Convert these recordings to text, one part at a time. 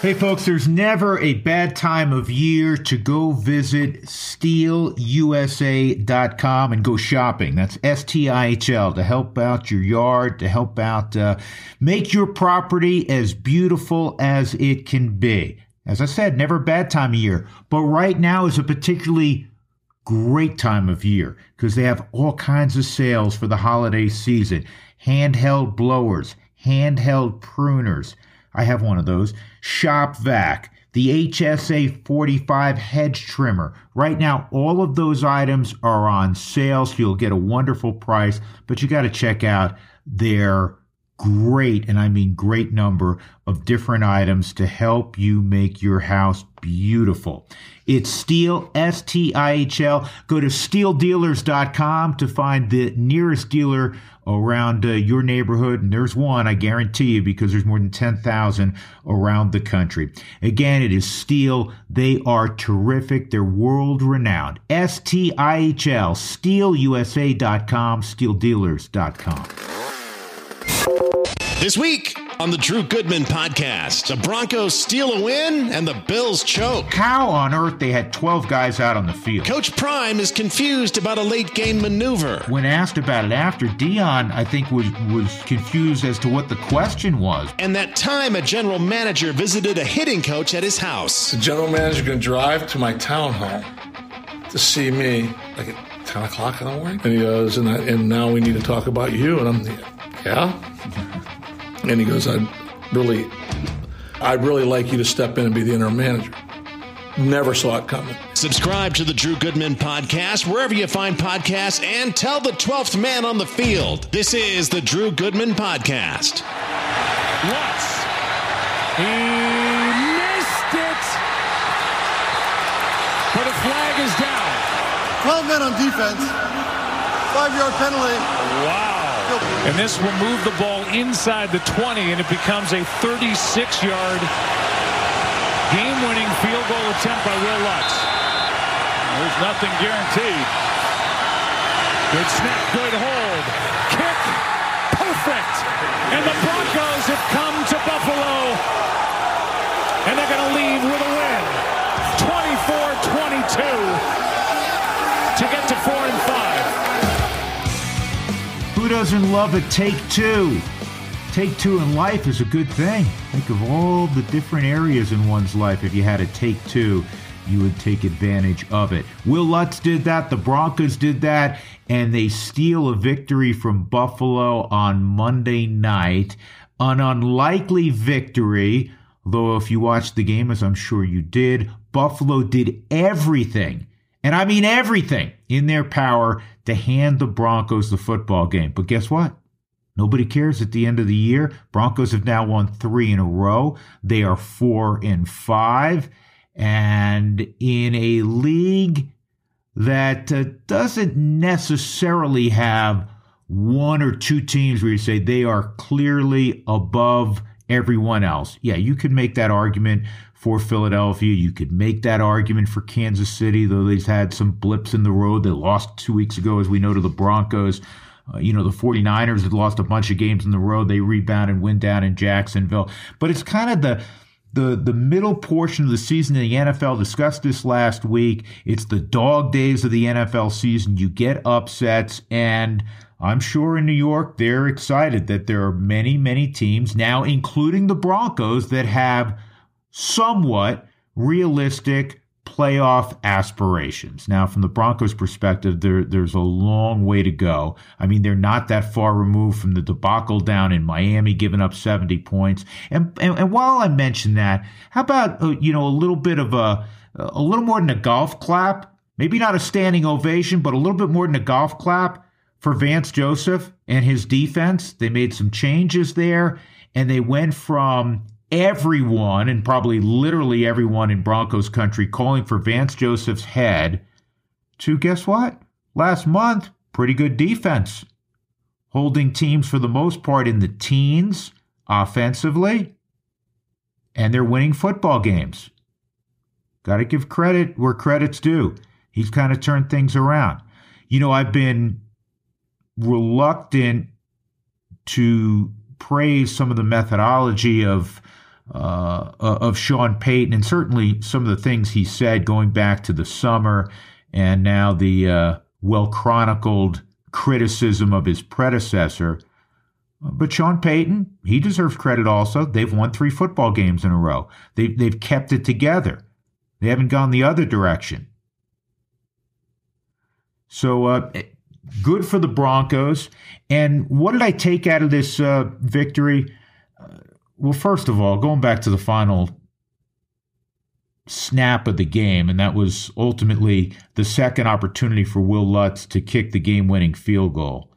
Hey, folks, there's never a bad time of year to go visit stihlusa.com and go shopping. That's S T I H L to help out your yard, to help out, uh, make your property as beautiful as it can be. As I said, never a bad time of year, but right now is a particularly great time of year because they have all kinds of sales for the holiday season handheld blowers, handheld pruners. I have one of those. Shop Vac, the HSA 45 hedge trimmer. Right now, all of those items are on sale, so you'll get a wonderful price, but you got to check out their great, and I mean great number of different items to help you make your house beautiful. It's Stihl, S T I H L. Go to stihldealers.com to find the nearest dealer around uh, your neighborhood. And there's one, I guarantee you, because there's more than 10,000 around the country. Again, it is Stihl. They are terrific. They're world renowned. S T I H L, stihlusa.com, stihldealers.com. This week on the Drew Goodman podcast, the Broncos steal a win and the Bills choke. How on earth they had 12 guys out on the field? Coach Prime is confused about a late game maneuver. When asked about it after, Deion, I think, was, was confused as to what the question was. And that time a general manager visited a hitting coach at his house. The general manager can drive to my townhome to see me like at 10 o'clock in the morning. And he goes, and, I, and now we need to talk about you. And I'm, yeah? And he goes, I'd really, I'd really like you to step in and be the interim manager. Never saw it coming. Subscribe to the Drew Goodman podcast wherever you find podcasts and tell the 12th man on the field. This is the Drew Goodman podcast. Watts. He missed it. But a flag is down. 12 men on defense. Five yard penalty. Wow. And this will move the ball inside the 20, and it becomes a 36-yard game-winning field goal attempt by Wil Lutz. There's nothing guaranteed. Good snap, good hold. Kick, perfect. And the Broncos have come to Buffalo. And they're going to leave with a win. 24-22 to get to 4 and 5. Doesn't love a take two? Take two in life is a good thing. Think of all the different areas in one's life. If you had a take two, you would take advantage of it. Wil Lutz did that. The Broncos did that. And they steal a victory from Buffalo on Monday night. An unlikely victory, though, if you watched the game, as I'm sure you did, Buffalo did everything and I mean everything in their power to hand the Broncos the football game. But guess what? Nobody cares at the end of the year. Broncos have now won three in a row. They are four and five. And in a league that uh, doesn't necessarily have one or two teams where you say they are clearly above everyone else. Yeah, you could make that argument for Philadelphia. You could make that argument for Kansas City, though they've had some blips in the road. They lost two weeks ago, as we know, to the Broncos. Uh, you know, the 49ers had lost a bunch of games in the road. They rebound and win down in Jacksonville. But it's kind of the the the middle portion of the season in the NFL discussed this last week. It's the dog days of the NFL season. You get upsets and I'm sure in New York they're excited that there are many many teams now including the Broncos that have somewhat realistic playoff aspirations. Now, from the Broncos' perspective, there, there's a long way to go. I mean, they're not that far removed from the debacle down in Miami, giving up 70 points. And, and, and while I mention that, how about, uh, you know, a little bit of a, a little more than a golf clap? Maybe not a standing ovation, but a little bit more than a golf clap for Vance Joseph and his defense. They made some changes there, and they went from everyone, and probably literally everyone in Broncos country, calling for Vance Joseph's head, to guess what? Last month, pretty good defense. Holding teams for the most part in the teens offensively, and they're winning football games. Got to give credit where credit's due. He's kind of turned things around. You know, I've been reluctant to praise some of the methodology of uh, of Sean Payton, and certainly some of the things he said going back to the summer, and now the uh, well chronicled criticism of his predecessor. But Sean Payton, he deserves credit also. They've won three football games in a row. They've, they've kept it together. They haven't gone the other direction. So, uh, good for the Broncos. And what did I take out of this uh, victory? Well, first of all, going back to the final snap of the game, and that was ultimately the second opportunity for Wil Lutz to kick the game winning field goal.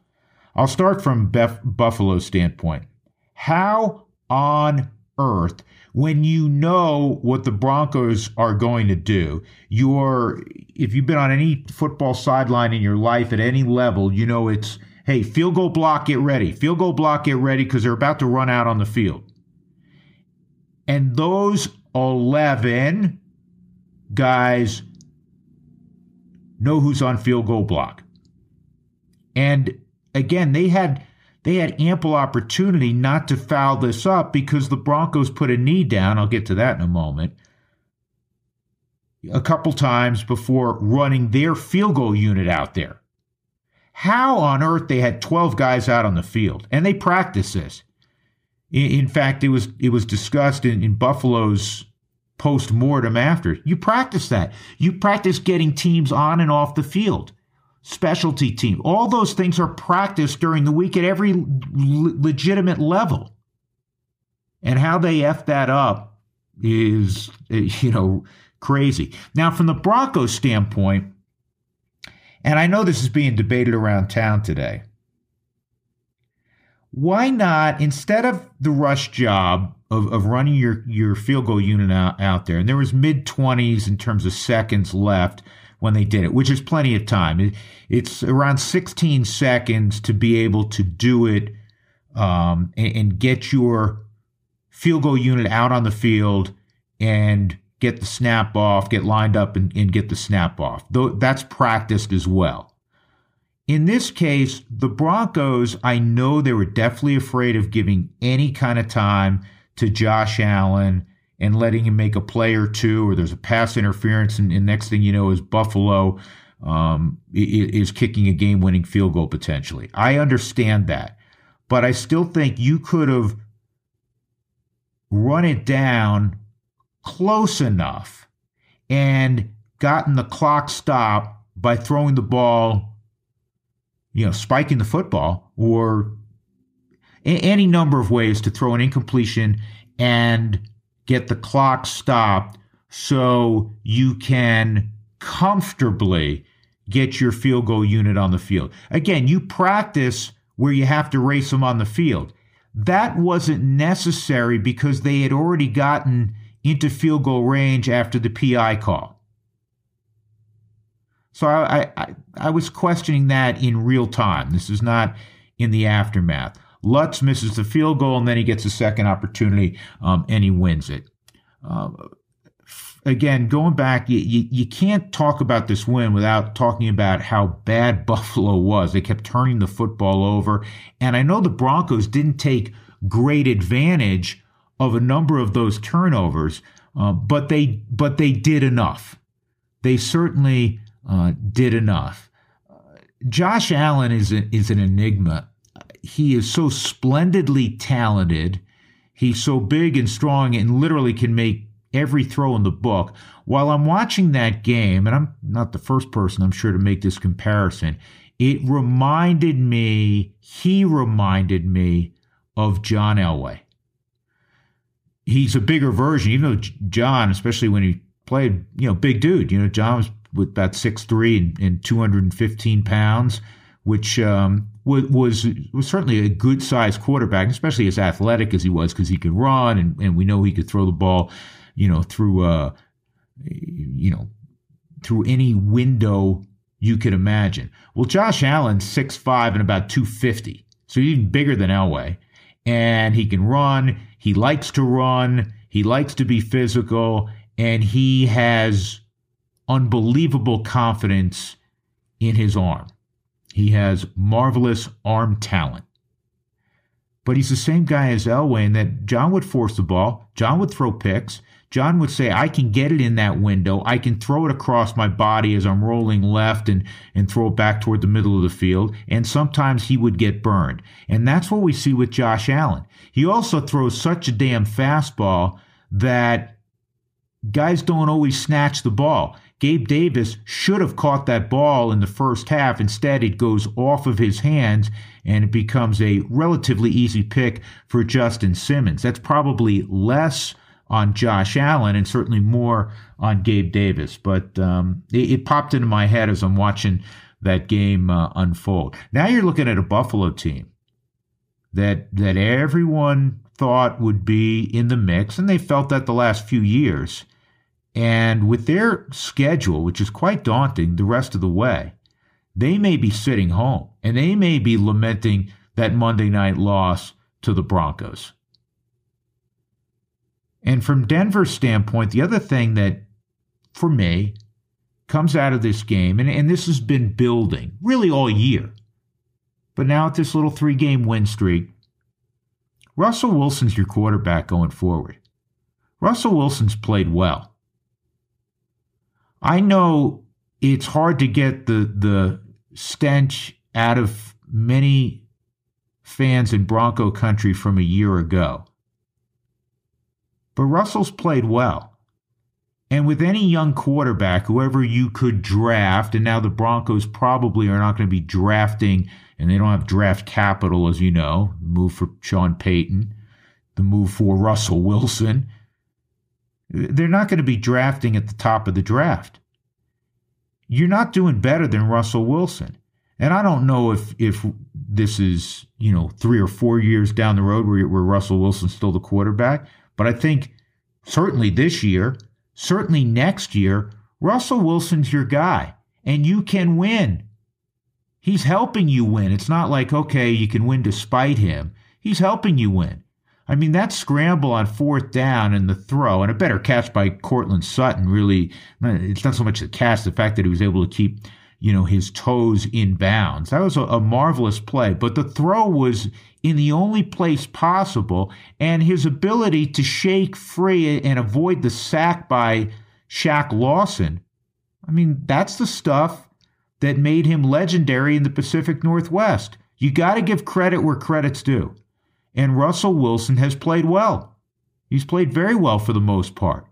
I'll start from Bef- Buffalo's standpoint. How on earth, when you know what the Broncos are going to do, you're, if you've been on any football sideline in your life at any level, you know it's, hey, field goal block, get ready. Field goal block, get ready because they're about to run out on the field. And those 11 guys know who's on field goal block. And again, they had they had ample opportunity not to foul this up because the Broncos put a knee down. I'll get to that in a moment. A couple times before running their field goal unit out there. How on earth they had 12 guys out on the field and they practice this. In, fact, it was it was discussed in, in Buffalo's post mortem after. You practice that. You practice getting teams on and off the field specialty team. All those things are practiced during the week at every legitimate level. And how they F that up is, eh, you know, crazy. Now, from the Broncos standpoint, and I know this is being debated around town today, why not, instead of the rush job of, of running your, your field goal unit out, out there, and there was mid 20s in terms of seconds left when they did it, which is plenty of time. It, it's around 16 seconds to be able to do it um, and, and, get your field goal unit out on the field and get the snap off, get lined up and, and get the snap off. Though that's practiced as well. In this case, the Broncos, I know they were definitely afraid of giving any kind of time to Josh Allen and letting him make a play or two, or there's a pass interference, and, and next thing you know is Buffalo um, is kicking a game-winning field goal potentially. I understand that, but I still think you could have run it down close enough and gotten the clock stopped by throwing the ball, you know, spiking the football, or any number of ways to throw an incompletion and get the clock stopped so you can comfortably get your field goal unit on the field. Again, you practice where you have to race them on the field. That wasn't necessary because they had already gotten into field goal range after the PI call. So I, I, I was questioning that in real time. This is not in the aftermath. Lutz misses the field goal, and then he gets a second opportunity, um, and he wins it. Uh, again, going back, you, you, you, can't talk about this win without talking about how bad Buffalo was. They kept turning the football over. And I know the Broncos didn't take great advantage of a number of those turnovers, uh, but they but they did enough. They certainly uh, did enough. Josh Allen is a, is an enigma he is so splendidly talented. He's so big and strong and literally can make every throw in the book. While I'm watching that game, and I'm not the first person, I'm sure, to make this comparison, it reminded me, he reminded me of John Elway. He's a bigger version, even though John, especially when he played, you know, big dude. You know, John was with about 6'3 and, and 215 pounds, which um, was, was certainly a good sized quarterback, especially as athletic as he was, because he could run and, and we know he could throw the ball, you know, through uh, you know, through any window you could imagine. Well, Josh Allen's six five and about two fifty, so he's even bigger than Elway, and he can run. He likes to run. He likes to be physical, and he has unbelievable confidence in his arm. He has marvelous arm talent. but he's the same guy as Elway in that John would force the ball, John would throw picks, John would say, I can get it in that window. I can throw it across my body as I'm rolling left and, and throw it back toward the middle of the field. And sometimes he would get burned. And that's what we see with Josh Allen. He also throws such a damn fastball that guys don't always snatch the ball. Gabe Davis should have caught that ball in the first half. Instead, it goes off of his hands and it becomes a relatively easy pick for Justin Simmons. That's probably less on Josh Allen and certainly more on Gabe Davis. But um, it, it, popped into my head as I'm watching that game uh, unfold. Now you're looking at a Buffalo team that that everyone thought would be in the mix, and they felt that the last few years. And with their schedule, which is quite daunting the rest of the way, they may be sitting home and they may be lamenting that Monday night loss to the Broncos. And from Denver's standpoint, the other thing that, for me, comes out of this game, and, and this has been building really all year, but now at this little three game win streak, Russell Wilson's your quarterback going forward. Russell Wilson's played well. I know it's hard to get the, the stench out of many fans in Bronco country from a year ago. But Russell's played well. And with any young quarterback, whoever you could draft, and now the Broncos probably are not going to be drafting, and they don't have draft capital, as you know, move for Sean Payton, the move for Russell Wilson. They're not going to be drafting at the top of the draft. You're not doing better than Russell Wilson. And I don't know if if this is, you know, three or four years down the road where, where Russell Wilson's still the quarterback. But I think certainly this year, certainly next year, Russell Wilson's your guy and you can win. He's helping you win. It's not like, okay, you can win despite him. He's helping you win. I mean, that scramble on fourth down and the throw, and a better catch by Courtland Sutton really, it's not so much the catch, the fact that he was able to keep you know, his toes in bounds. That was a, a, marvelous play, but the throw was in the only place possible, and his ability to shake free and avoid the sack by Shaq Lawson. I mean, that's the stuff that made him legendary in the Pacific Northwest. You got to give credit where credit's due. And Russell Wilson has played well. He's played very well for the most part.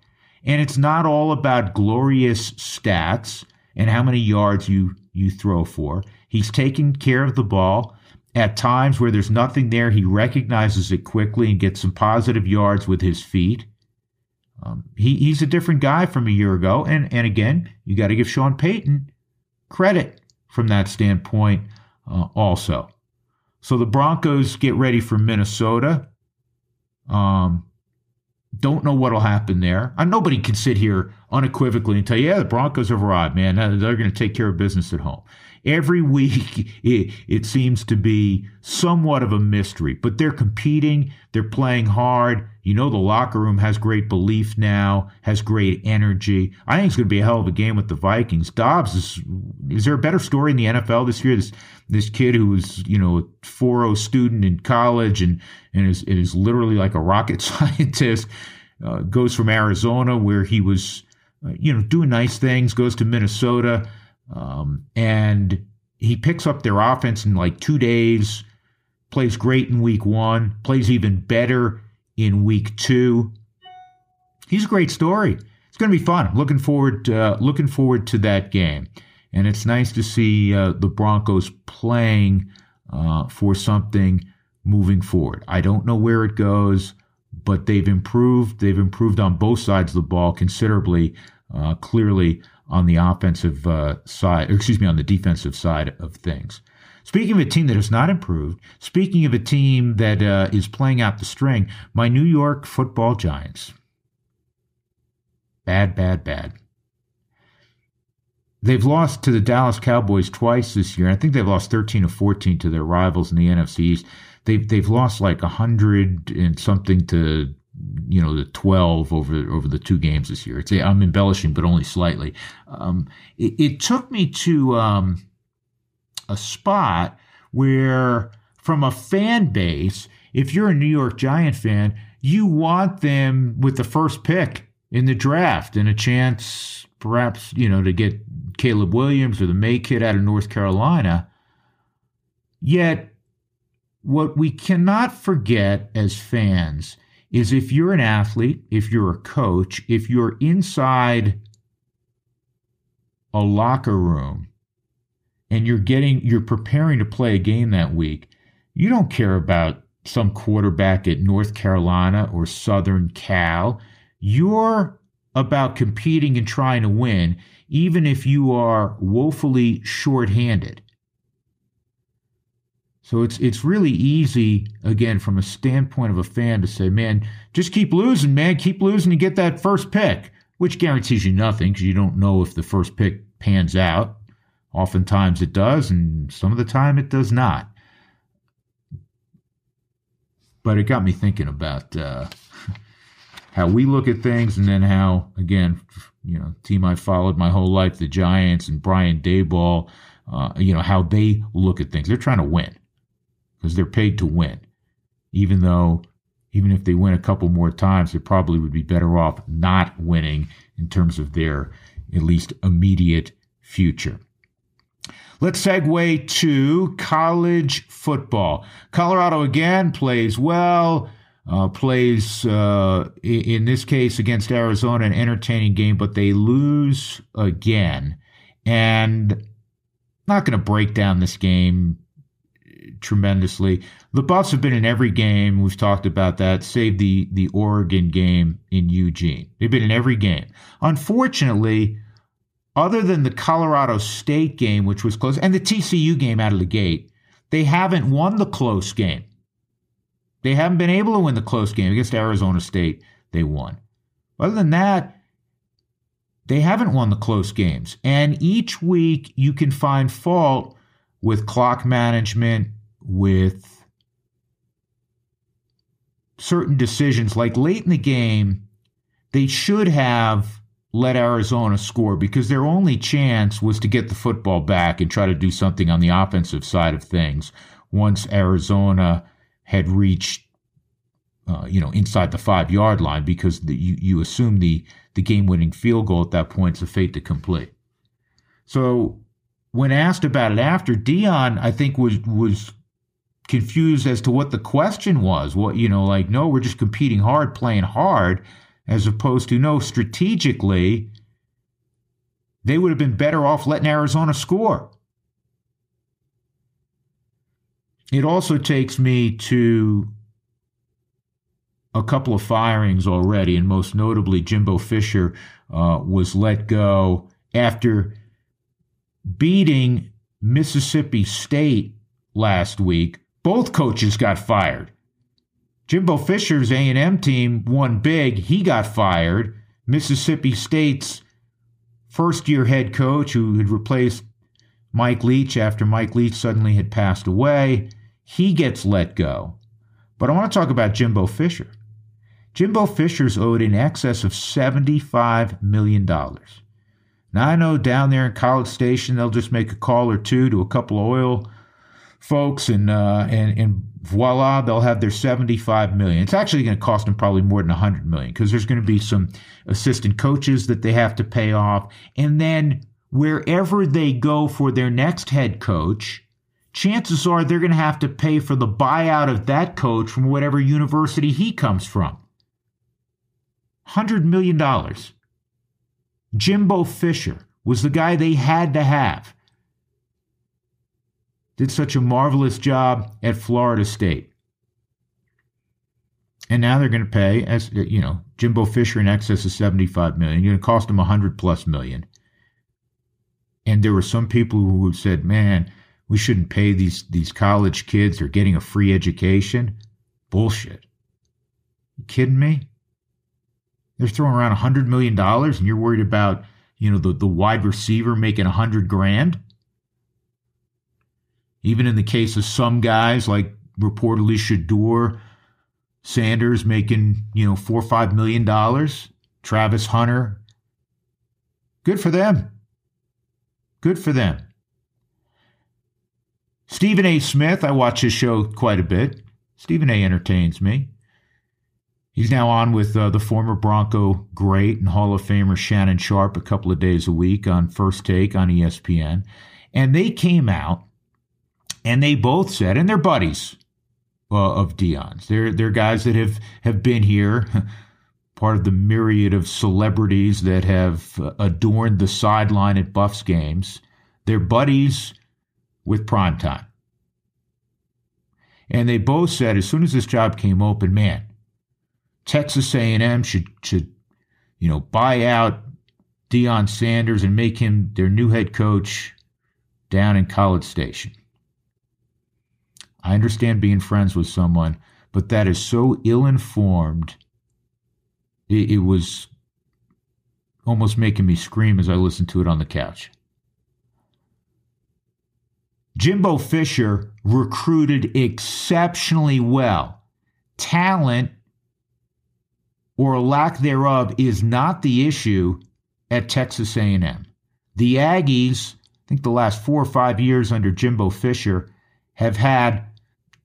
And it's not all about glorious stats and how many yards you you throw for. He's taken care of the ball. At times where there's nothing there, he recognizes it quickly and gets some positive yards with his feet. Um, he, he's a different guy from a year ago. And, and again, you got to give Sean Payton credit from that standpoint uh, also. So the Broncos get ready for Minnesota. Um, don't know what'll happen there. And nobody can sit here unequivocally and tell you, yeah, the Broncos have arrived, man. They're going to take care of business at home. Every week, it, it seems to be somewhat of a mystery, but they're competing. They're playing hard. You know, the locker room has great belief now, has great energy. I think it's going to be a hell of a game with the Vikings. Dobbs is, is there a better story in the NFL this year? This, this kid who was, you know, a 4-0 student in college and, and is, is literally like a rocket scientist, uh, goes from Arizona where he was, uh, you know, doing nice things, goes to Minnesota, um, and he picks up their offense in like two days, plays great in week one, plays even better in week two. He's a great story. It's going to be fun. Looking forward, uh, looking forward to that game, and it's nice to see uh, the Broncos playing uh, for something moving forward. I don't know where it goes, but they've improved. They've improved on both sides of the ball considerably. Uh, clearly, on the offensive uh, side, excuse me, on the defensive side of things. Speaking of a team that has not improved, speaking of a team that uh, is playing out the string, my New York football giants. Bad, bad, bad. They've lost to the Dallas Cowboys twice this year. I think they've lost 13 or 14 to their rivals in the NFC East. They've, they've lost like 100 and something to you know the 12 over over the two games this year. It's I'm embellishing, but only slightly. Um, it, it, took me to um, a spot where, from a fan base, if you're a New York Giant fan, you want them with the first pick in the draft and a chance, perhaps, you know, to get Caleb Williams or the Maye kid out of North Carolina. Yet, what we cannot forget as fans is if you're an athlete, if you're a coach, if you're inside a locker room and you're getting you're preparing to play a game that week, you don't care about some quarterback at North Carolina or Southern Cal. You're about competing and trying to win, even if you are woefully shorthanded. So it's it's really easy, again, from a standpoint of a fan to say, man, just keep losing, man, keep losing and get that first pick, which guarantees you nothing because you don't know if the first pick pans out. Oftentimes it does, and some of the time it does not. But it got me thinking about uh, how we look at things, and then how, again, you know, team I followed my whole life, the Giants and Brian Daboll, uh, you know, how they look at things. They're trying to win because they're paid to win. Even though, even if they win a couple more times, they probably would be better off not winning in terms of their at least immediate future. Let's segue to college football. Colorado again plays well, uh, plays uh, in this case against Arizona, an entertaining game, but they lose again. And not going to break down this game tremendously. The Buffs have been in every game. We've talked about that, save the the Oregon game in Eugene. They've been in every game. Unfortunately, other than the Colorado State game, which was close, and the TCU game out of the gate, they haven't won the close game. They haven't been able to win the close game against Arizona State. They won. Other than that, they haven't won the close games. And each week you can find fault with clock management, with certain decisions. Like late in the game, they should have let Arizona score because their only chance was to get the football back and try to do something on the offensive side of things once Arizona had reached uh, you know inside the five yard line because the, you you assume the the game winning field goal at that point is a fait accompli. So when asked about it after, Deion I think, was was confused as to what the question was. What you know, like, no, we're just competing hard, playing hard, as opposed to no, strategically, they would have been better off letting Arizona score. It also takes me to a couple of firings already, and most notably, Jimbo Fisher uh, was let go after beating Mississippi State last week, both coaches got fired. Jimbo Fisher's A&M team won big, he got fired. Mississippi State's first-year head coach who had replaced Mike Leach after Mike Leach suddenly had passed away, he gets let go. But I want to talk about Jimbo Fisher. Jimbo Fisher's owed in excess of $75 million. Now I know down there in College Station they'll just make a call or two to a couple of oil folks and uh, and and voila they'll have their 75 million. It's actually going to cost them probably more than $100 million because there's going to be some assistant coaches that they have to pay off and then wherever they go for their next head coach chances are they're going to have to pay for the buyout of that coach from whatever university he comes from. $100 million. Jimbo Fisher was the guy they had to have. Did such a marvelous job at Florida State. And now they're going to pay as you know, Jimbo Fisher in excess of 75 million. You're going to cost them 100 plus million. And there were some people who said, "Man, we shouldn't pay these these college kids. They're getting a free education." Bullshit. You kidding me? They're throwing around $100 million and you're worried about, you know, the, the wide receiver making 100 grand. Even in the case of some guys like reportedly Shedeur Sanders making, you know, four or five million dollars, Travis Hunter. Good for them. Good for them. Stephen A. Smith, I watch his show quite a bit. Stephen A entertains me. He's now on with uh, the former Bronco great and Hall of Famer Shannon Sharpe a couple of days a week on First Take on ESPN. And they came out and they both said, and they're buddies uh, of Deion's. They're, they're guys that have, have been here, part of the myriad of celebrities that have uh, adorned the sideline at Buffs games. They're buddies with primetime. And they both said as soon as this job came open, man, Texas A&M should should you know buy out Deion Sanders and make him their new head coach down in College Station. I understand being friends with someone, but that is so ill-informed. It, it was almost making me scream as I listened to it on the couch. Jimbo Fisher recruited exceptionally well. Talent or lack thereof is not the issue at Texas A&M. The Aggies, I think the last 4 or 5 years under Jimbo Fisher have had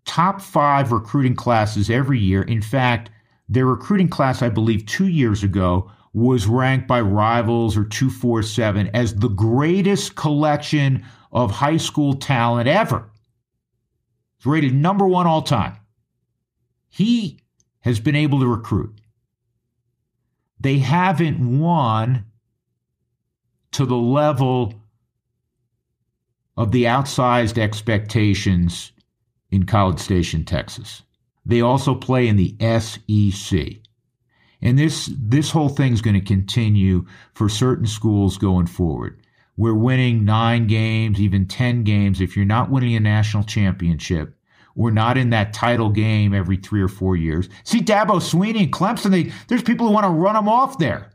top 5 recruiting classes every year. In fact, their recruiting class I believe 2 years ago was ranked by Rivals or 247 as the greatest collection of high school talent ever. It's rated number one all time. He has been able to recruit. They haven't won to the level of the outsized expectations in College Station, Texas. They also play in the SEC. And this this whole thing's going to continue for certain schools going forward. We're winning nine games, even 10 games. If you're not winning a national championship, we're not in that title game every three or four years. See Dabo Swinney and Clemson, they, there's people who want to run them off there.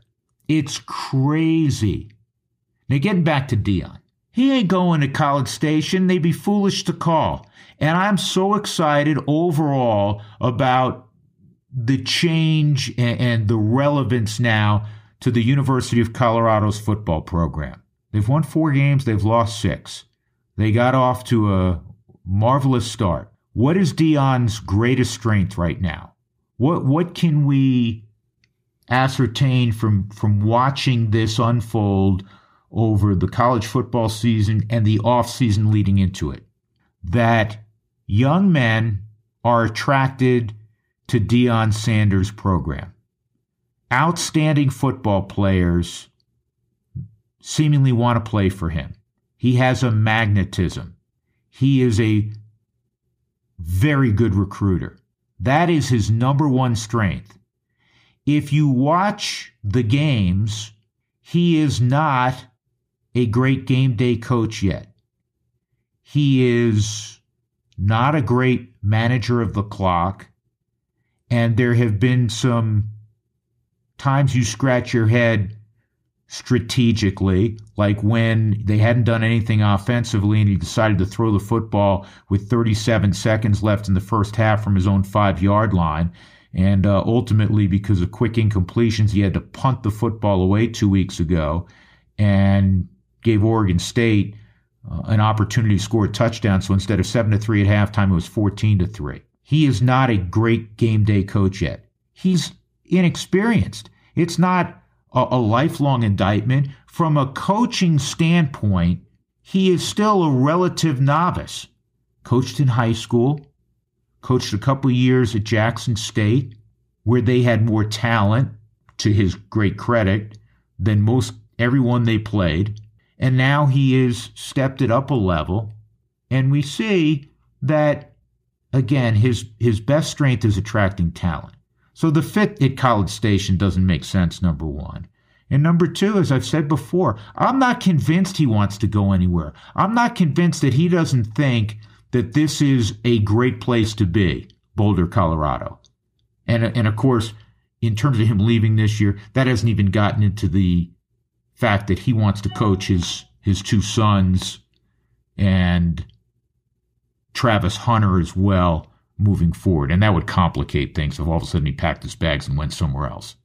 It's crazy. Now, getting back to Deion, he ain't going to College Station. They'd be foolish to call. And I'm so excited overall about the change and the relevance now to the University of Colorado's football program. They've won four games, they've lost six. They got off to a marvelous start. What is Deion's greatest strength right now? What what can we ascertain from from watching this unfold over the college football season and the off season leading into it? That young men are attracted to Deion Sanders' program. Outstanding football players seemingly want to play for him. He has a magnetism. He is a very good recruiter. That is his number one strength. If you watch the games, he is not a great game day coach yet. He is not a great manager of the clock. And there have been some times you scratch your head strategically, like when they hadn't done anything offensively and he decided to throw the football with 37 seconds left in the first half from his own five yard line. And uh, ultimately, because of quick incompletions, he had to punt the football away two weeks ago and gave Oregon State uh, an opportunity to score a touchdown. So instead of 7 to 3 at halftime, it was 14 to 3. He is not a great game day coach yet. He's inexperienced. It's not a, a lifelong indictment. From a coaching standpoint, he is still a relative novice. Coached in high school, coached a couple years at Jackson State, where they had more talent, to his great credit, than most everyone they played. And now he has stepped it up a level. And we see that, again, his, his best strength is attracting talent. So the fit at College Station doesn't make sense, number one. And number two, as I've said before, I'm not convinced he wants to go anywhere. I'm not convinced that he doesn't think that this is a great place to be, Boulder, Colorado. And, uh, and of course, in terms of him leaving this year, that hasn't even gotten into the fact that he wants to coach his, his two sons and Travis Hunter as well moving forward. And that would complicate things if all of a sudden he packed his bags and went somewhere else.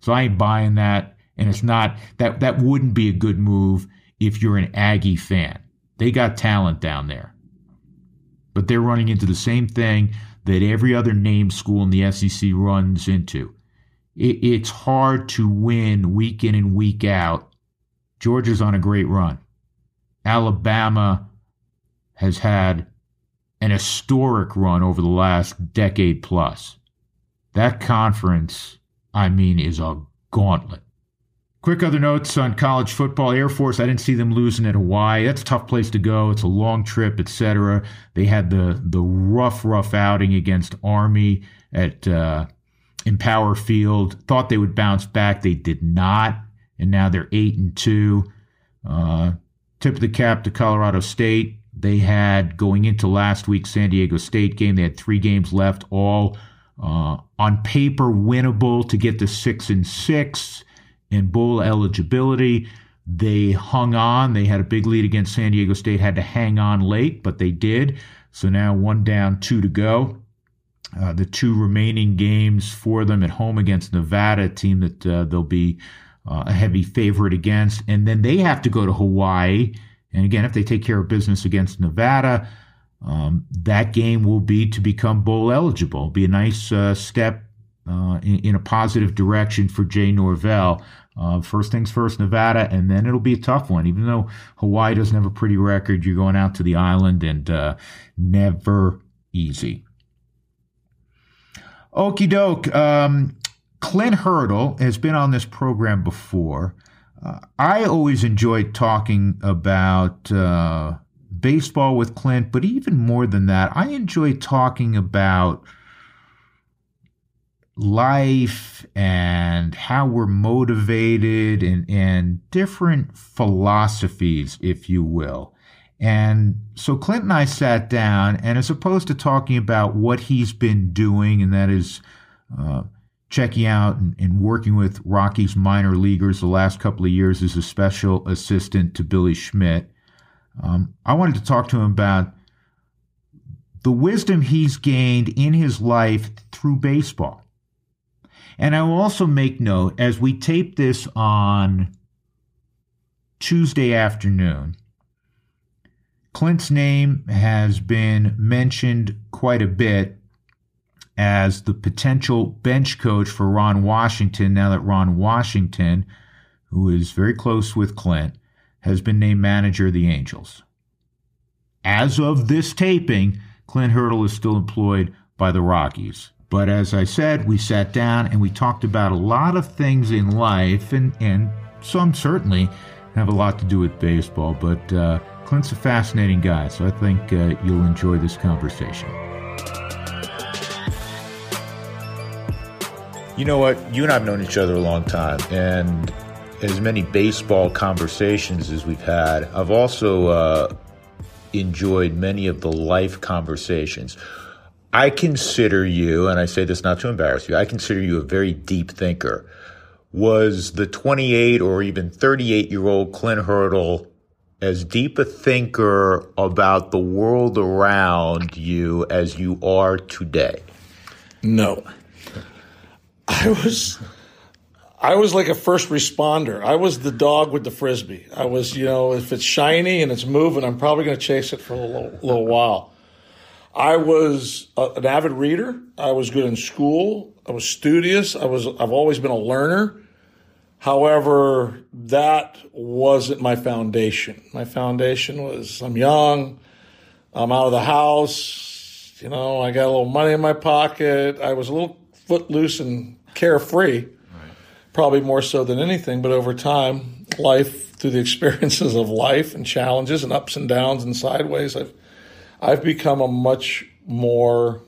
So I ain't buying that. And it's not that that wouldn't be a good move if you're an Aggie fan. They got talent down there. But they're running into the same thing that every other name school in the SEC runs into. It, it's hard to win week in and week out. Georgia's on a great run. Alabama has had an historic run over the last decade plus. That conference, I mean, is a gauntlet. Quick other notes on college football. Air Force, I didn't see them losing at Hawaii. That's a tough place to go. It's a long trip, etc. They had the the rough, rough outing against Army at uh, Empower Field. Thought they would bounce back. They did not, and now they're eight and two. Uh, tip of the cap to Colorado State. They had going into last week's San Diego State game. They had three games left, all uh, on paper winnable to get to six and six in bowl eligibility. They hung on. They had a big lead against San Diego State, had to hang on late, but they did. So now one down, two to go. Uh, the two remaining games for them at home against Nevada, a team that uh, they'll be uh, a heavy favorite against. And then they have to go to Hawaii. And again, if they take care of business against Nevada, um, that game will be to become bowl eligible. Be a nice uh, step uh, in, in, a positive direction for Jay Norvell. Uh, first things first, Nevada, and then it'll be a tough one. Even though Hawaii doesn't have a pretty record, you're going out to the island and uh, never easy. Okie doke. Um, Clint Hurdle has been on this program before. Uh, I always enjoyed talking about uh, baseball with Clint, but even more than that, I enjoy talking about life and how we're motivated and, and different philosophies, if you will. And so Clint and I sat down, and as opposed to talking about what he's been doing, and that is uh, checking out and, and, working with Rockies minor leaguers the last couple of years as a special assistant to Billy Schmidt, um, I wanted to talk to him about the wisdom he's gained in his life through baseball. And I will also make note as we tape this on Tuesday afternoon, Clint's name has been mentioned quite a bit as the potential bench coach for Ron Washington now that Ron Washington, who is very close with Clint, has been named manager of the Angels. As of this taping, Clint Hurdle is still employed by the Rockies. But as I said, we sat down and we talked about a lot of things in life, and, and some certainly have a lot to do with baseball. But uh, Clint's a fascinating guy, so I think uh, you'll enjoy this conversation. You know what? You and I have known each other a long time, and as many baseball conversations as we've had, I've also uh, enjoyed many of the life conversations. I consider you, and I say this not to embarrass you, I consider you a very deep thinker. Was the 28 or even 38 year old Clint Hurdle as deep a thinker about the world around you as you are today? No. I was I was like a first responder. I was the dog with the frisbee. I was, you know, if it's shiny and it's moving, I'm probably going to chase it for a little, little while. I was a, an avid reader. I was good in school. I was studious. I was. I've always been a learner. However, that wasn't my foundation. My foundation was I'm young. I'm out of the house. You know, I got a little money in my pocket. I was a little footloose and carefree, right. probably more so than anything. But over time, life through the experiences of life and challenges and ups and downs and sideways, I've I've become a much more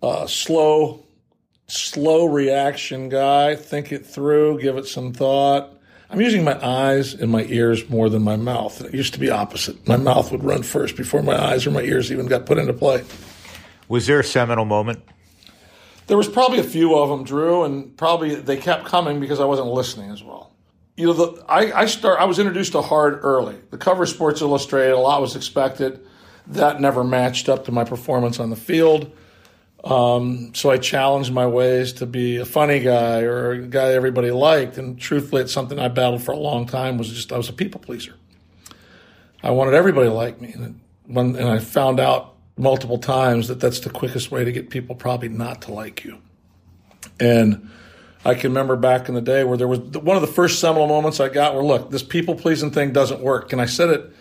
uh, slow, slow reaction guy. Think it through, give it some thought. I'm using my eyes and my ears more than my mouth. It used to be opposite. My mouth would run first before my eyes or my ears even got put into play. Was there a seminal moment? There was probably a few of them, Drew, and probably they kept coming because I wasn't listening as well you know, the, I, I start. I was introduced to hard early. The cover Sports Illustrated, a lot was expected. That never matched up to my performance on the field. Um, so I challenged my ways to be a funny guy or a guy everybody liked. And truthfully, it's something I battled for a long time. Was just I was a people pleaser. I wanted everybody to like me. And when and I found out multiple times that that's the quickest way to get people probably not to like you. And I can remember back in the day where there was one of the first seminal moments I got where, look, this people pleasing thing doesn't work. And I said it,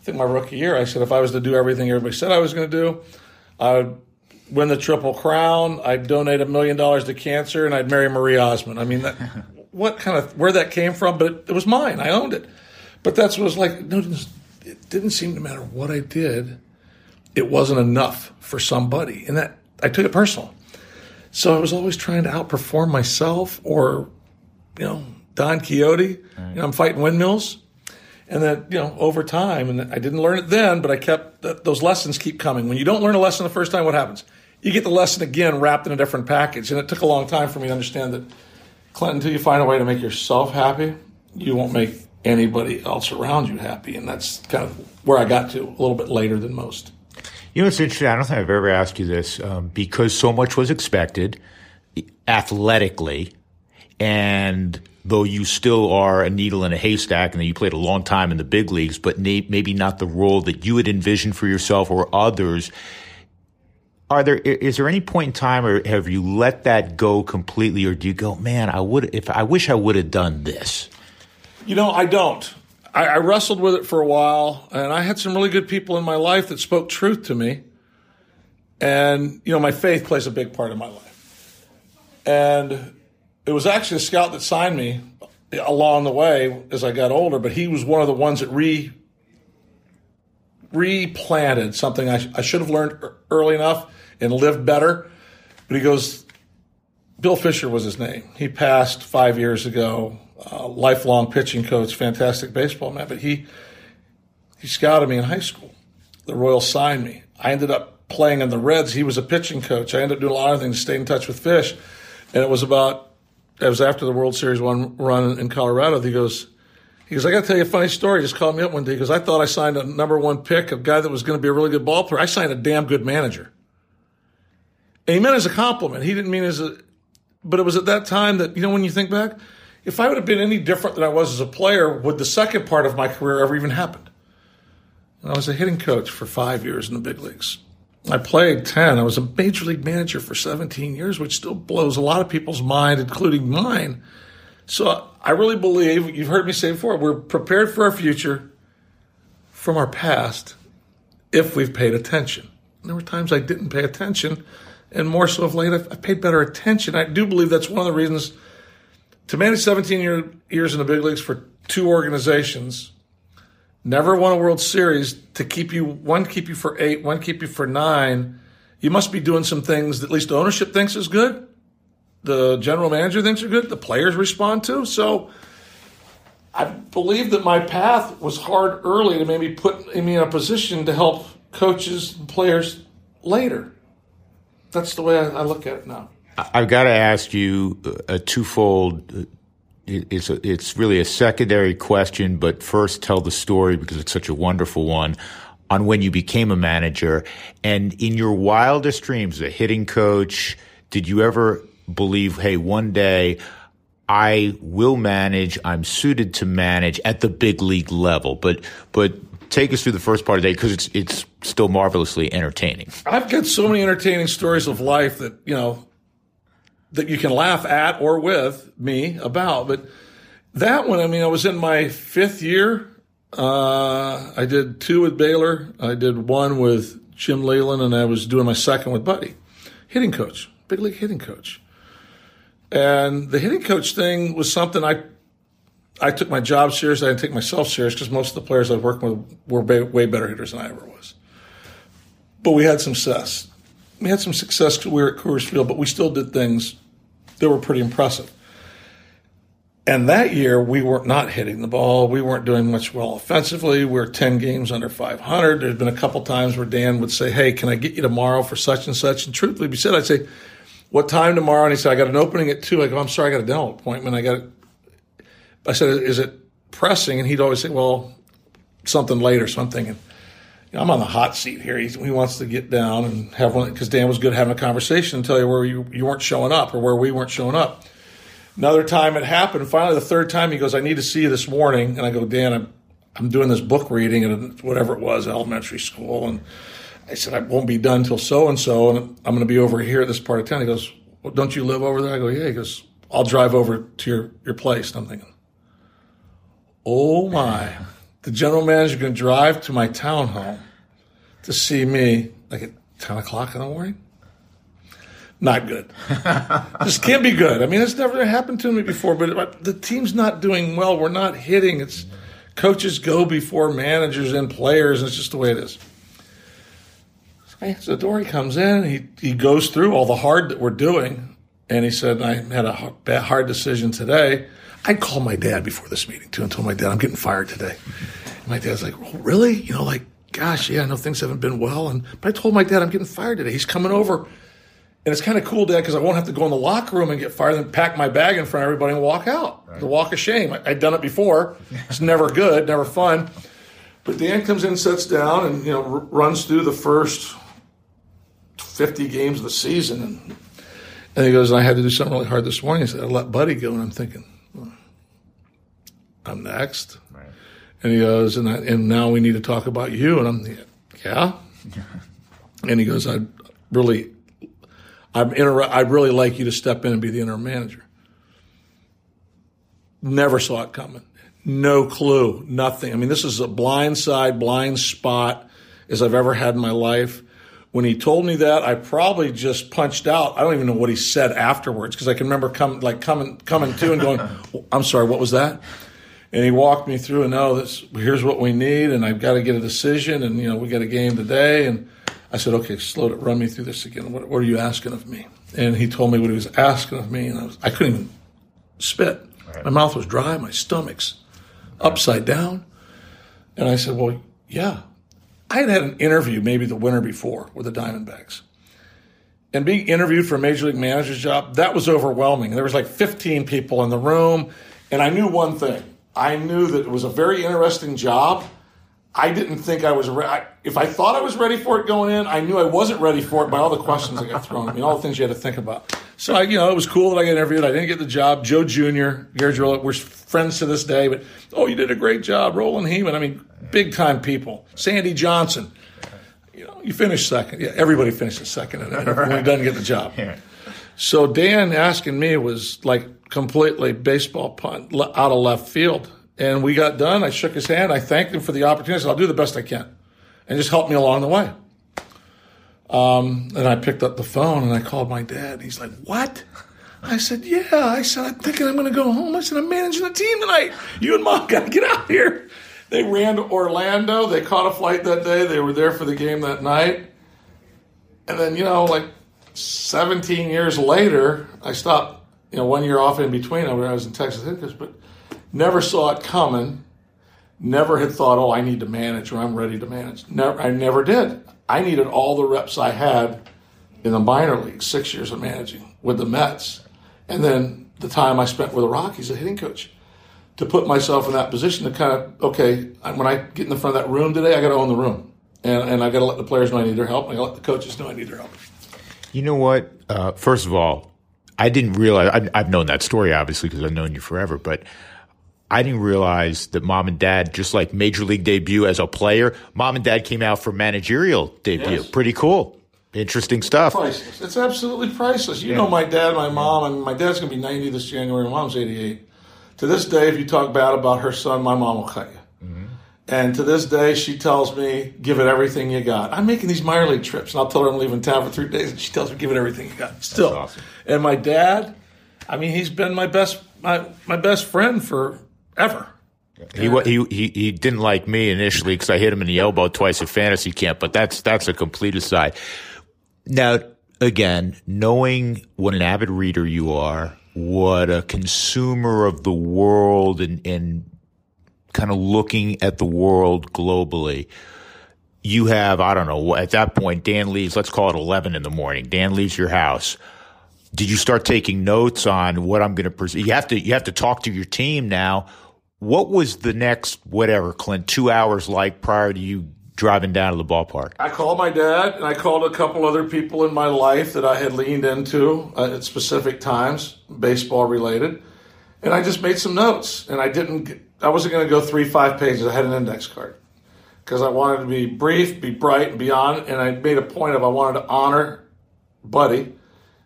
I think my rookie year, I said if I was to do everything everybody said I was going to do, I would win the Triple Crown, I'd donate a million dollars to cancer, and I'd marry Marie Osmond. I mean, that, what kind of, where that came from, but it, it was mine. I owned it. But that's what it was like. No, it didn't seem to matter what I did, it wasn't enough for somebody. And that, I took it personal. So I was always trying to outperform myself or, you know, Don Quixote. Right. You know, I'm fighting windmills. And then, you know, over time, and I didn't learn it then, but I kept those lessons keep coming. When you don't learn a lesson the first time, what happens? You get the lesson again wrapped in a different package. And it took a long time for me to understand that, Clinton, until you find a way to make yourself happy, you won't make anybody else around you happy. And that's kind of where I got to a little bit later than most. You know, it's interesting. I don't think I've ever asked you this um, because so much was expected athletically, and though you still are a needle in a haystack, and that you played a long time in the big leagues, but maybe not the role that you had envisioned for yourself or others. Are there is there any point in time, or have you let that go completely, or do you go, man, I would if I wish I would have done this? You know, I don't. I, I, wrestled with it for a while, and I had some really good people in my life that spoke truth to me. And, you know, my faith plays a big part in my life. And it was actually a scout that signed me along the way as I got older, but he was one of the ones that re replanted something I, I should have learned early enough and lived better. But he goes, Bill Fischer was his name. He passed five years ago uh, lifelong pitching coach, fantastic baseball man, but he he scouted me in high school. The Royals signed me. I ended up playing in the Reds. He was a pitching coach. I ended up doing a lot of things, stayed in touch with Fish, and it was about it was after the World Series one run in Colorado. He goes. He goes, I got to tell you a funny story. He just called me up one day because I thought I signed a number one pick, a guy that was going to be a really good ball player. I signed a damn good manager. And he meant as a compliment. He didn't mean as a, but it was at that time that, you know, when you think back, if I would have been any different than I was as a player, would the second part of my career ever even happen? I was a hitting coach for five years in the big leagues. I played 10. I was a major league manager for 17 years, which still blows a lot of people's mind, including mine. So I really believe, you've heard me say before, we're prepared for our future from our past if we've paid attention. There were times I didn't pay attention, and more so of late, I've paid better attention. I do believe that's one of the reasons – to manage 17 year, years in the big leagues for two organizations, never won a World Series, to keep you one keep you for eight, one keep you for nine, you must be doing some things that at least the ownership thinks is good, the general manager thinks are good, the players respond to. So I believe that my path was hard early to maybe put me in a position to help coaches and players later. That's the way I, I look at it now. I've got to ask you uh, a twofold. Uh, it's a, it's really a secondary question, but first tell the story because it's such a wonderful one on when you became a manager and in your wildest dreams, a hitting coach. Did you ever believe, hey, one day I will manage. I'm suited to manage at the big league level, but but take us through the first part of the day because it's it's still marvelously entertaining. I've got so many entertaining stories of life that you know that you can laugh at or with me about. But that one, I mean, I was in my fifth year. Uh, I did two with Baylor. I did one with Jim Leyland, and I was doing my second with Buddy, hitting coach, big league hitting coach. And the hitting coach thing was something I I took my job serious. I didn't take myself serious because most of the players I was working with were way better hitters than I ever was. But we had some success. We had some success. because We were at Coors Field, but we still did things that were pretty impressive. And that year, we were not hitting the ball. We weren't doing much well offensively. We were 10 games under 500. There's been a couple times where Dan would say, Hey, can I get you tomorrow for such and such? And truthfully, be said, I'd say, What time tomorrow? And he said, I got an opening at 2. I go, I'm sorry, I got a dental appointment. I got I said, Is it pressing? And he'd always say, Well, something later. So I'm thinking, I'm on the hot seat here. He's, he wants to get down and have one because Dan was good having a conversation and tell you where you, you weren't showing up or where we weren't showing up. Another time it happened. Finally, the third time he goes, I need to see you this morning. And I go, Dan, I'm, I'm doing this book reading at whatever it was, elementary school. And I said, I won't be done till so and so, and I'm going to be over here at this part of town. He goes, well, don't you live over there? I go, yeah. He goes, I'll drive over to your, your place. And I'm thinking, oh my, the general manager can drive to my townhome to see me like at 10 o'clock in the morning? Not good. this can't be good. I mean, it's never happened to me before, but the team's not doing well. We're not hitting. It's coaches go before managers and players, and it's just the way it is. So Dory comes in, he, he goes through all the hard that we're doing, and he said, I had a hard decision today. I called my dad before this meeting too and told my dad I'm getting fired today. And my dad's like, oh, really? You know, like, gosh, yeah, I know things haven't been well. And but I told my dad I'm getting fired today. He's coming over. And it's kind of cool, Dad, because I won't have to go in the locker room and get fired and pack my bag in front of everybody and walk out. Right. The walk of shame. I, I'd done it before. It's never good, never fun. But Dan comes in, sits down, and you know r- runs through the first 50 games of the season. And, and he goes, I had to do something really hard this morning. He said, I let Buddy go. And I'm thinking, well, I'm next. Right. And he goes, and, I, and now we need to talk about you. And I'm, yeah. and he goes, I really, I'm inter- I'd really like you to step in and be the interim manager. Never saw it coming. No clue. Nothing. I mean, this is a blind side, blind spot as I've ever had in my life. When he told me that, I probably just punched out. I don't even know what he said afterwards because I can remember coming, like coming, coming to and going, "I'm sorry, what was that?" And he walked me through and no, this here's what we need, and I've got to get a decision, and you know we got a game today, and I said, "Okay, slow it, run me through this again. What, what are you asking of me?" And he told me what he was asking of me, and I, was, I couldn't even spit. Right. My mouth was dry, my stomach's upside down, and I said, "Well, yeah." I had had an interview maybe the winter before with the Diamondbacks. And being interviewed for a major league manager's job, that was overwhelming. There was like 15 people in the room, and I knew one thing. I knew that it was a very interesting job. I didn't think I was ready. If I thought I was ready for it going in, I knew I wasn't ready for it by all the questions that got thrown at me, all the things you had to think about. So, I, you know, it was cool that I got interviewed. I didn't get the job. Joe Jr., Garagiola, we're friends to this day, but, oh, you did a great job. Roland Hemond, I mean, big time people. Sandy Johnson. You know, you finished second. Yeah, everybody finishes second and right. doesn't get the job. So Dan asking me was like completely baseball punt out of left field. And we got done. I shook his hand. I thanked him for the opportunity. Said, I'll do the best I can. And just help me along the way. Um, and I picked up the phone and I called my dad. He's like, What? I said, Yeah. I said, I'm thinking I'm going to go home. I said, I'm managing the team tonight. You and mom got to get out here. They ran to Orlando. They caught a flight that day. They were there for the game that night. And then, you know, like 17 years later, I stopped, you know, one year off in between when I was in Texas Hickory, but never saw it coming. Never had thought, oh, I need to manage or I'm ready to manage. Never, I never did. I needed all the reps I had in the minor leagues, six years of managing with the Mets. And then the time I spent with the Rockies a hitting coach to put myself in that position to kind of okay when I get in the front of that room today, I got to own the room, and and I got to let the players know I need their help. I got to let the coaches know I need their help. You know what? Uh, first of all, I didn't realize I, I've known that story obviously because I've known you forever, but. I didn't realize that mom and dad, just like major league debut as a player, mom and dad came out for managerial debut. Yes. Pretty cool. Interesting stuff. Priceless. It's absolutely priceless. You yeah. know my dad, my mom, and my dad's going to be 90 this January. My mom's 88 to this day, if you talk bad about her son, my mom will cut you. And to this day, she tells me, give it everything you got. I'm making these minor league trips, and I'll tell her I'm leaving town for three days, and she tells me, give it everything you got. Still. Awesome. And my dad, I mean, he's been my best, my, my best friend forever. He, he he he didn't like me initially because I hit him in the elbow twice at fantasy camp, but that's that's a complete aside. Now, again, knowing what an avid reader you are, what a consumer of the world and, and kind of looking at the world globally. You have, I don't know, at that point, Dan leaves, let's call it 11 in the morning. Dan leaves your house. Did you start taking notes on what I'm going to present? You have to, you have to talk to your team now. What was the next, whatever, Clint, two hours like prior to you driving down to the ballpark? I called my dad, and I called a couple other people in my life that I had leaned into uh, at specific times, baseball related, and I just made some notes. And I didn't, I wasn't going to go three, five pages. I had an index card because I wanted to be brief, be bright, and be on. And I made a point of I wanted to honor Buddy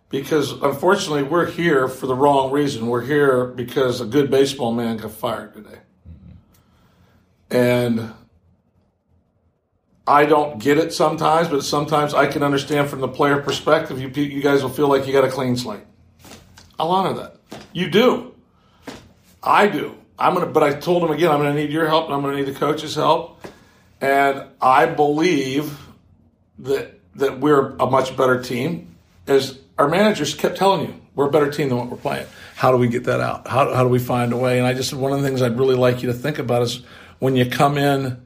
because unfortunately we're here for the wrong reason. We're here because a good baseball man got fired today. And I don't get it sometimes, but sometimes I can understand from the player perspective. You, you guys will feel like you got a clean slate. I'll honor that. You do. I do. I'm gonna, but I told him again, I'm gonna need your help, and I'm gonna need the coach's help, and I believe that that we're a much better team. As our managers kept telling you, we're a better team than what we're playing. How do we get that out? How, how do we find a way? And I just one of the things I'd really like you to think about is when you come in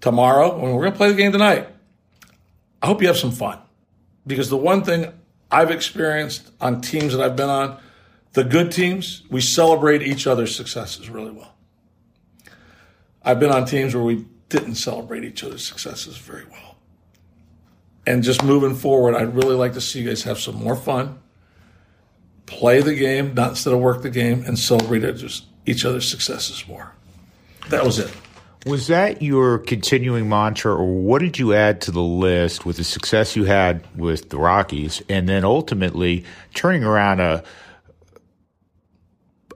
tomorrow, when we're to play the game tonight, I hope you have some fun. Because the one thing I've experienced on teams that I've been on, the good teams, we celebrate each other's successes really well. I've been on teams where we didn't celebrate each other's successes very well. And just moving forward, I'd really like to see you guys have some more fun, play the game, not instead of work the game, and celebrate each other's successes more. That was it. Was that your continuing mantra, or what did you add to the list with the success you had with the Rockies, and then ultimately turning around a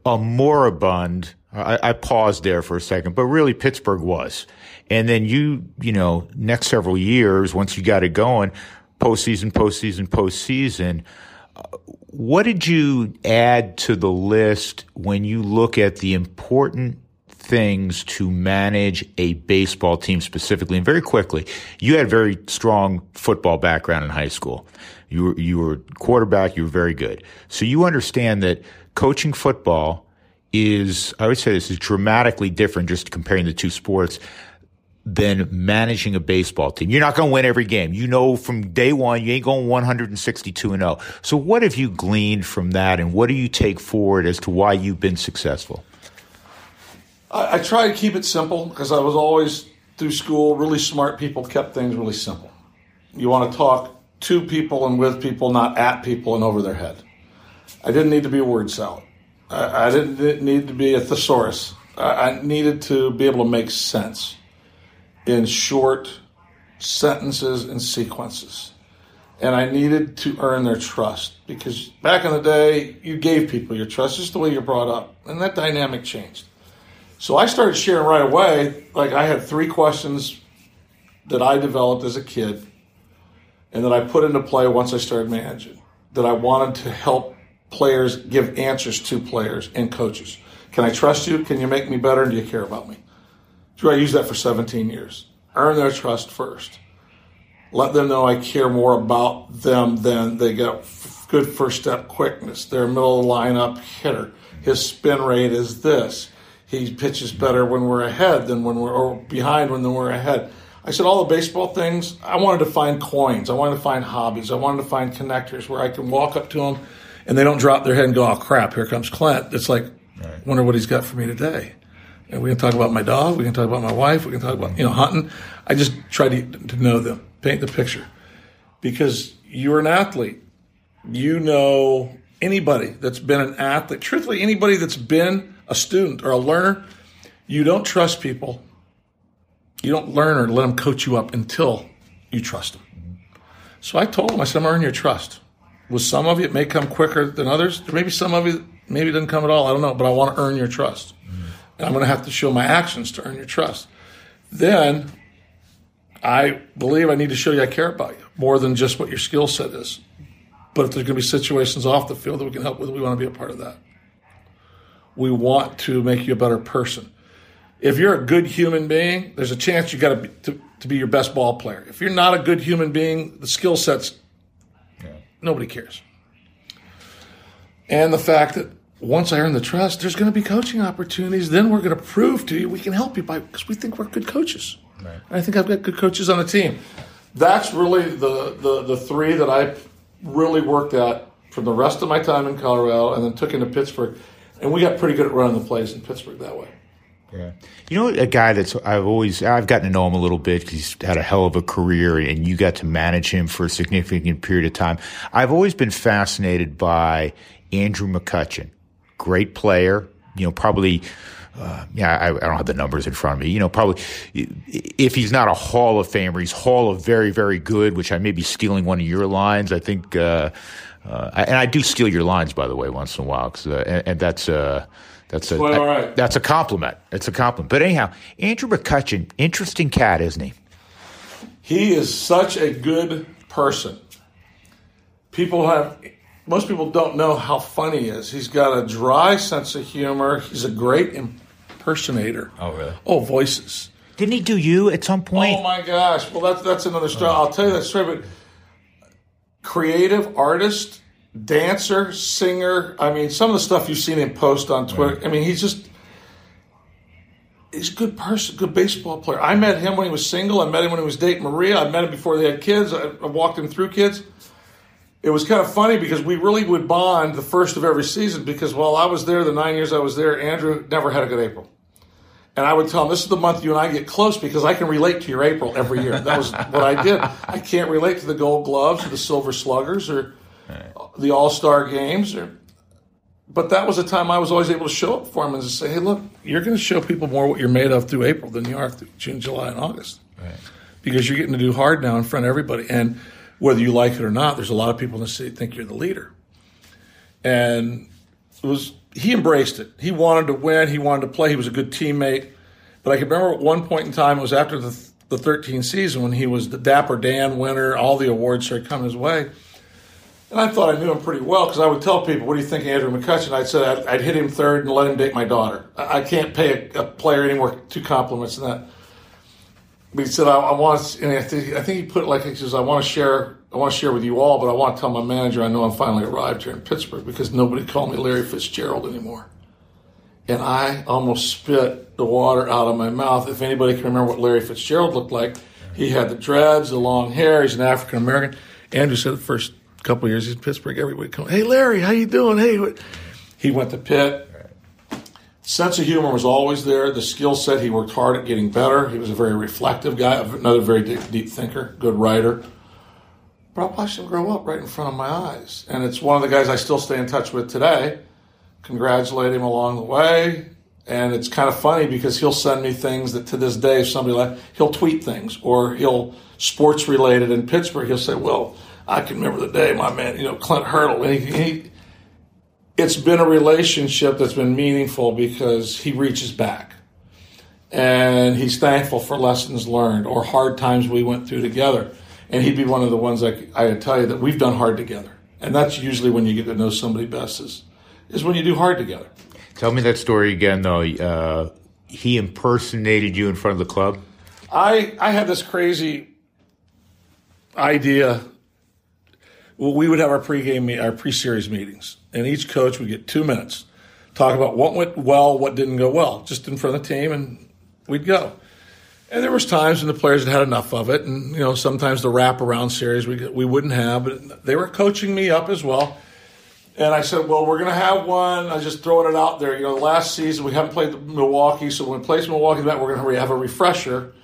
a moribund? I, I paused there for a second, but really Pittsburgh was, and then you, you know, next several years once you got it going, postseason, postseason, postseason. Uh, what did you add to the list when you look at the important things to manage a baseball team specifically and very quickly. You had very strong football background in high school. You were, you were quarterback. You were very good. So you understand that coaching football is, I would say this is dramatically different just comparing the two sports than managing a baseball team. You're not going to win every game. You know from day one, you ain't going 162 and 0. So what have you gleaned from that and what do you take forward as to why you've been successful? I, I try to keep it simple because I was always through school. Really smart people kept things really simple. You want to talk to people and with people, not at people and over their head. I didn't need to be a word salad. I, I didn't need to be a thesaurus. I, I needed to be able to make sense in short sentences and sequences. And I needed to earn their trust because back in the day, you gave people your trust just the way you're brought up. And that dynamic changed. So I started sharing right away. Like I had three questions that I developed as a kid and that I put into play once I started managing that I wanted to help players give answers to players and coaches. Can I trust you? Can you make me better? And do you care about me? Do I use that for 17 years? Earn their trust first. Let them know I care more about them than they got good first step quickness. They're middle lineup hitter. His spin rate is this he pitches better when we're ahead than when we're behind when we're ahead. I said all the baseball things. I wanted to find coins. I wanted to find hobbies. I wanted to find connectors where I can walk up to them, and they don't drop their head and go, "Oh crap, here comes Clint." It's like, right. wonder what he's got for me today. And we can talk about my dog. We can talk about my wife. We can talk about you know hunting. I just try to to know them, paint the picture, because you're an athlete. You know anybody that's been an athlete. Truthfully, anybody that's been a student or a learner, you don't trust people. You don't learn or let them coach you up until you trust them. So I told him, I said, I'm earning your trust. With some of you, it may come quicker than others. Maybe some of you, maybe it doesn't come at all. I don't know, but I want to earn your trust. And I'm going to have to show my actions to earn your trust. Then I believe I need to show you I care about you more than just what your skill set is. But if there's going to be situations off the field that we can help with, we want to be a part of that we want to make you a better person. If you're a good human being, there's a chance you got to be to be your best ball player. If you're not a good human being, the skill sets yeah. nobody cares. And the fact that once I earn the trust, there's going to be coaching opportunities. Then we're going to prove to you we can help you by because we think we're good coaches. Right. I think I've got good coaches on the team. That's really the, the the three that I really worked at from the rest of my time in Colorado, and then took into Pittsburgh and we got pretty good at running the plays in Pittsburgh that way. Yeah. You know, a guy that's I've always I've gotten to know him a little bit because he's had a hell of a career, and you got to manage him for a significant period of time. I've always been fascinated by Andrew McCutchen, great player. You know, probably uh, yeah, I, I, don't have the numbers in front of me. You know, probably if he's not a Hall of Famer, he's Hall of very, very good. Which I may be stealing one of your lines. I think, uh, uh, and I do steal your lines, by the way, once in a while, uh, and, and, that's uh, that's a right. that's a compliment. It's a compliment. But anyhow, Andrew McCutchen, interesting cat, isn't he? He is such a good person. People have most people don't know how funny he is. He's got a dry sense of humor. He's a great impersonator. Oh, really? Oh, voices. Didn't he do you at some point? Oh my gosh! Well, that's that's another story. I'll tell you that story. But creative artist, dancer, singer. I mean, some of the stuff you've seen him post on Twitter. Right. I mean, he's just he's a good person, good baseball player. I met him when he was single. I met him when he was dating Maria. I met him before they had kids. I, I walked him through kids it was kind of funny because we really would bond the first of every season because while I was there, the nine years I was there, Andrew never had a good April. And I would tell him, this is the month you and I get close because I can relate to your April every year. That was what I did. I can't relate to the gold gloves or the silver sluggers or the all star games. Or, but that was a time I was always able to show up for him and just say, hey, look, you're going to show people more what you're made of through April than you are through June, July, and August. Right. Because you're getting to do hard now in front of everybody. And whether you like it or not, there's a lot of people in the city think you're the leader. And it was he embraced it. He wanted to win. He wanted to play. He was a good teammate. But I can remember at one point in time, it was after the the 13th season when he was the Dapper Dan winner. All the awards started coming his way. And I thought I knew him pretty well because I would tell people, "What do you think, Andrew McCutchen?" I'd say I'd, I'd hit him third and let him date my daughter. I, I can't pay a, a, player any more two compliments than that. But he said, I, I want and I think, I think he put it like he says, I want to share, I want to share with you all, but I want to tell my manager I know I'm finally arrived here in Pittsburgh because nobody called me Larry Fitzgerald anymore. And I almost spit the water out of my mouth. If anybody can remember what Larry Fitzgerald looked like, he had the dreads, the long hair. He's an African American. Andrew said the first couple years he's in Pittsburgh, everybody come, hey Larry, how you doing? Hey, he went to Pitt sense of humor was always there. The skill set, he worked hard at getting better. He was a very reflective guy, another very deep, deep thinker, good writer. But I watched him grow up right in front of my eyes. And it's one of the guys I still stay in touch with today. Congratulate him along the way. And it's kind of funny because he'll send me things that to this day, if somebody like, he'll tweet things or he'll sports related in Pittsburgh. He'll say, well, I can remember the day my man, you know, Clint Hurdle, and he, he it's been a relationship that's been meaningful because he reaches back and he's thankful for lessons learned or hard times we went through together. And he'd be one of the ones I, I would tell you that we've done hard together. And that's usually when you get to know somebody best is, is when you do hard together. Tell me that story again, though. Uh, he impersonated you in front of the club. I I had this crazy idea. Well, we would have our pregame, our pre-series meetings, and each coach would get two minutes, talk about what went well, what didn't go well, just in front of the team, and we'd go. And there was times when the players had had enough of it, and you know sometimes the wraparound series we we wouldn't have, but they were coaching me up as well. And I said, well, we're going to have one. I just throwing it out there. You know, last season we haven't played Milwaukee, so when we play Milwaukee, that we're going to have a refresher.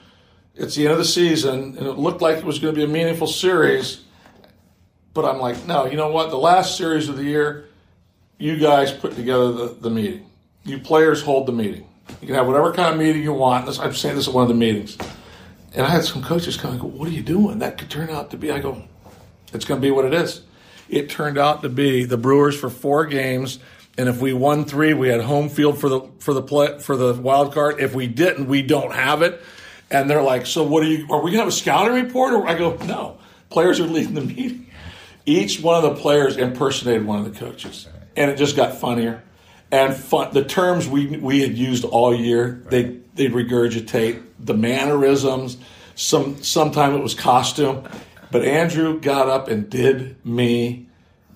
It's the end of the season, and it looked like it was going to be a meaningful series. But I'm like, no, you know what? The last series of the year, you guys put together the, the meeting. You players hold the meeting. You can have whatever kind of meeting you want. This, I'm saying this at one of the meetings. And I had some coaches come and go, What are you doing? That could turn out to be. I go, It's going to be what it is. It turned out to be the Brewers for four games. And if we won three, we had home field for the for the play, for the wild card. If we didn't, we don't have it. And they're like, "So what are you? Are we gonna have a scouting report?" Or I go, "No, players are leading the meeting." Each one of the players impersonated one of the coaches and it just got funnier. And fun, the terms we we had used all year, they they'd regurgitate the mannerisms. Some sometime it was costume, but Andrew got up and did me.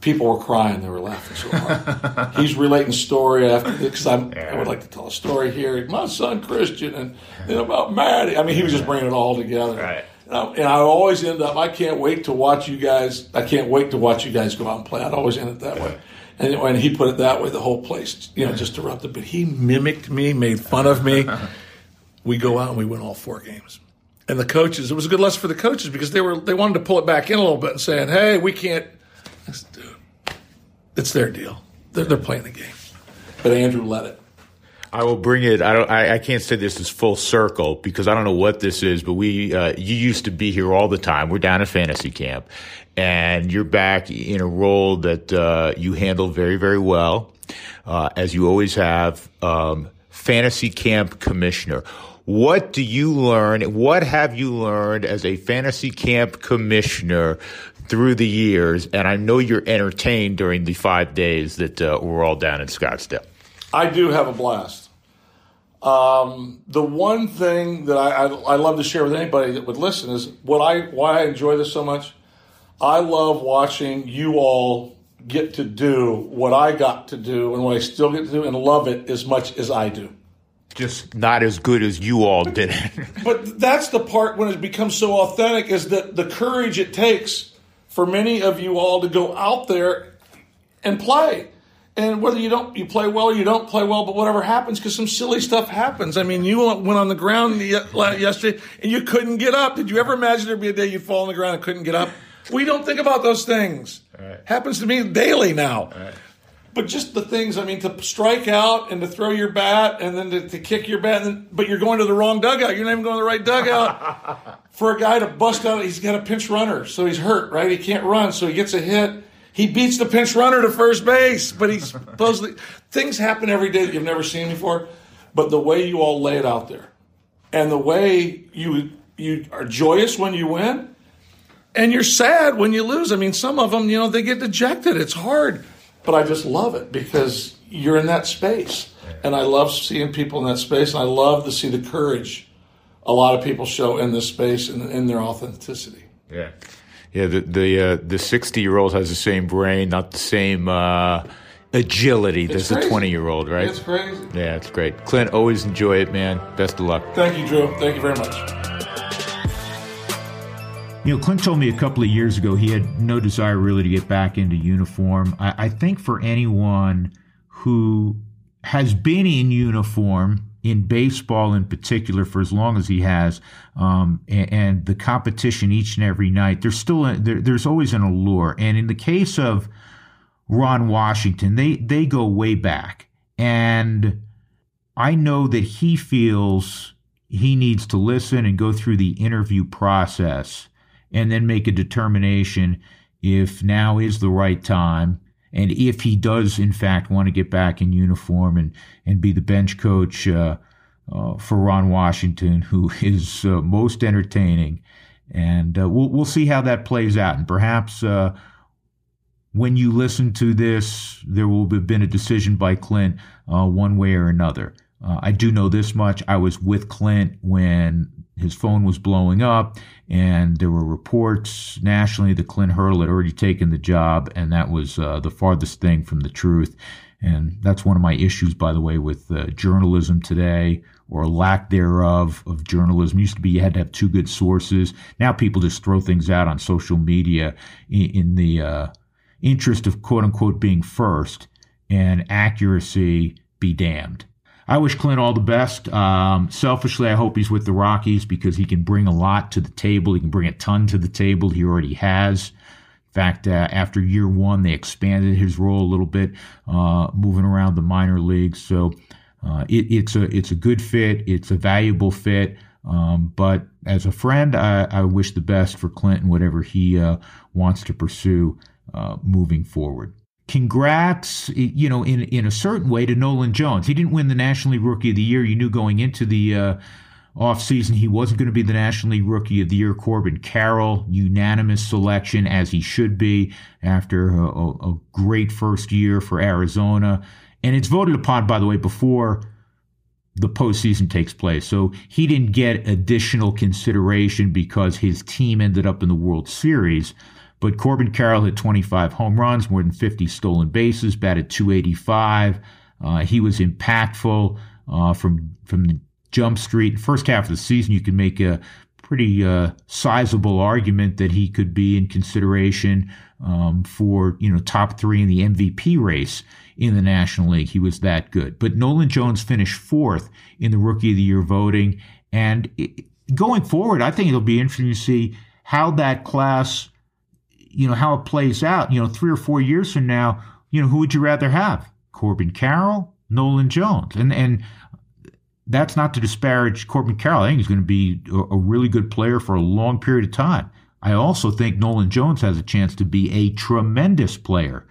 People were crying; they were laughing so hard. He's relating story after because. I would like to tell a story here. My son Christian and, and about Maddie. I mean, he was just bringing it all together. Right. And I, and I always end up. I can't wait to watch you guys. I can't wait to watch you guys go out and play. I'd always end it that way. And when he put it that way, the whole place, you know, just erupted. But he mimicked me, made fun of me. we go out and we win all four games. And the coaches, it was a good lesson for the coaches because they were they wanted to pull it back in a little bit and saying, "Hey, we can't." Said, Dude, it's their deal. They're, they're playing the game. But Andrew let it. I will bring it. I don't. I, I, can't say this is full circle because I don't know what this is. But we, uh, you used to be here all the time. We're down at fantasy camp, and you're back in a role that uh, you handle very, very well, uh, as you always have. Um, fantasy camp commissioner. What do you learn? What have you learned as a fantasy camp commissioner through the years? And I know you're entertained during the five days that uh, we're all down in Scottsdale. I do have a blast. Um, the one thing that I, I, I, love to share with anybody that would listen is what I why I enjoy this so much. I love watching you all get to do what I got to do and what I still get to do and love it as much as I do. Just not as good as you all did it. but that's the part when it becomes so authentic is that the courage it takes for many of you all to go out there and play and whether you don't you play well or you don't play well, but whatever happens, because some silly stuff happens. I mean, you went on the ground uh, yesterday and you couldn't get up. Did you ever imagine there'd be a day you'd fall on the ground and couldn't get up? We don't think about those things. Right. Happens to me daily now. Right. But just the things, I mean, to strike out and to throw your bat and then to, to kick your bat, then, but you're going to the wrong dugout. You're not even going to the right dugout. For a guy to bust out, he's got a pinch runner, so he's hurt, right? He can't run, so he gets a hit he beats the pinch runner to first base, but he's supposedly things happen every day that you've never seen before. But the way you all lay it out there, and the way you you are joyous when you win, and you're sad when you lose. I mean, some of them, you know, they get dejected. It's hard, but I just love it because you're in that space, and I love seeing people in that space, and I love to see the courage a lot of people show in this space and in their authenticity. Yeah yeah, the the uh, the sixty year old has the same brain, not the same uh, agility it's as the twenty year old, right? It's crazy. Yeah, it's great. Clint, always enjoy it, man. Best of luck. Thank you, Drew. Thank you very much. You know, Clint told me a couple of years ago he had no desire really to get back into uniform. I, I think for anyone who has been in uniform in baseball in particular for as long as he has, um, and, and, the competition each and every night, there's still a, there, there's always an allure. And in the case of Ron Washington, they they go way back, and I know that he feels he needs to listen and go through the interview process, and then make a determination if now is the right time and if he does, in fact, want to get back in uniform and, and be the bench coach uh, uh, for Ron Washington, who is uh, most entertaining. And uh, we'll, we'll see how that plays out. And perhaps uh, when you listen to this, there will have been a decision by Clint uh, one way or another. I do know this much. I was with Clint when his phone was blowing up, and there were reports nationally that Clint Hurdle had already taken the job, and that was uh, the farthest thing from the truth. And that's one of my issues, by the way, with uh, journalism today or lack thereof of journalism. It used to be you had to have two good sources. Now people just throw things out on social media in, in the uh, interest of quote unquote being first and accuracy be damned. I wish Clint all the best. Um, selfishly, I hope he's with the Rockies because he can bring a lot to the table. He can bring a ton to the table. He already has. In fact, uh, after year one, they expanded his role a little bit, uh, moving around the minor leagues. So uh, it, it's a it's a good fit. It's a valuable fit. Um, but as a friend, I, I, wish the best for Clinton, whatever he uh, wants to pursue uh, moving forward congrats, you know, in in a certain way to Nolan Jones. He didn't win the National League Rookie of the Year. You knew going into the uh, offseason he wasn't going to be the National League Rookie of the Year. Corbin Carroll, unanimous selection, as he should be after a, a, a great first year for Arizona. And it's voted upon, by the way, before the postseason takes place. So he didn't get additional consideration because his team ended up in the World Series. But Corbin Carroll hit 25 home runs, more than 50 stolen bases, batted 285. Uh, he was impactful uh, from from the jump street. First half of the season, you can make a pretty uh, sizable argument that he could be in consideration um, for you know top three in the MVP race in the National League. He was that good. But Nolan Jones finished fourth in the Rookie of the Year voting, and it, going forward, I think it'll be interesting to see how that class you know, how it plays out, you know, three or four years from now, you know, who would you rather have? Corbin Carroll Nolan Jones. And and that's not to disparage Corbin Carroll. I think he's going to be a, a really good player for a long period of time. I also think Nolan Jones has a chance to be a tremendous player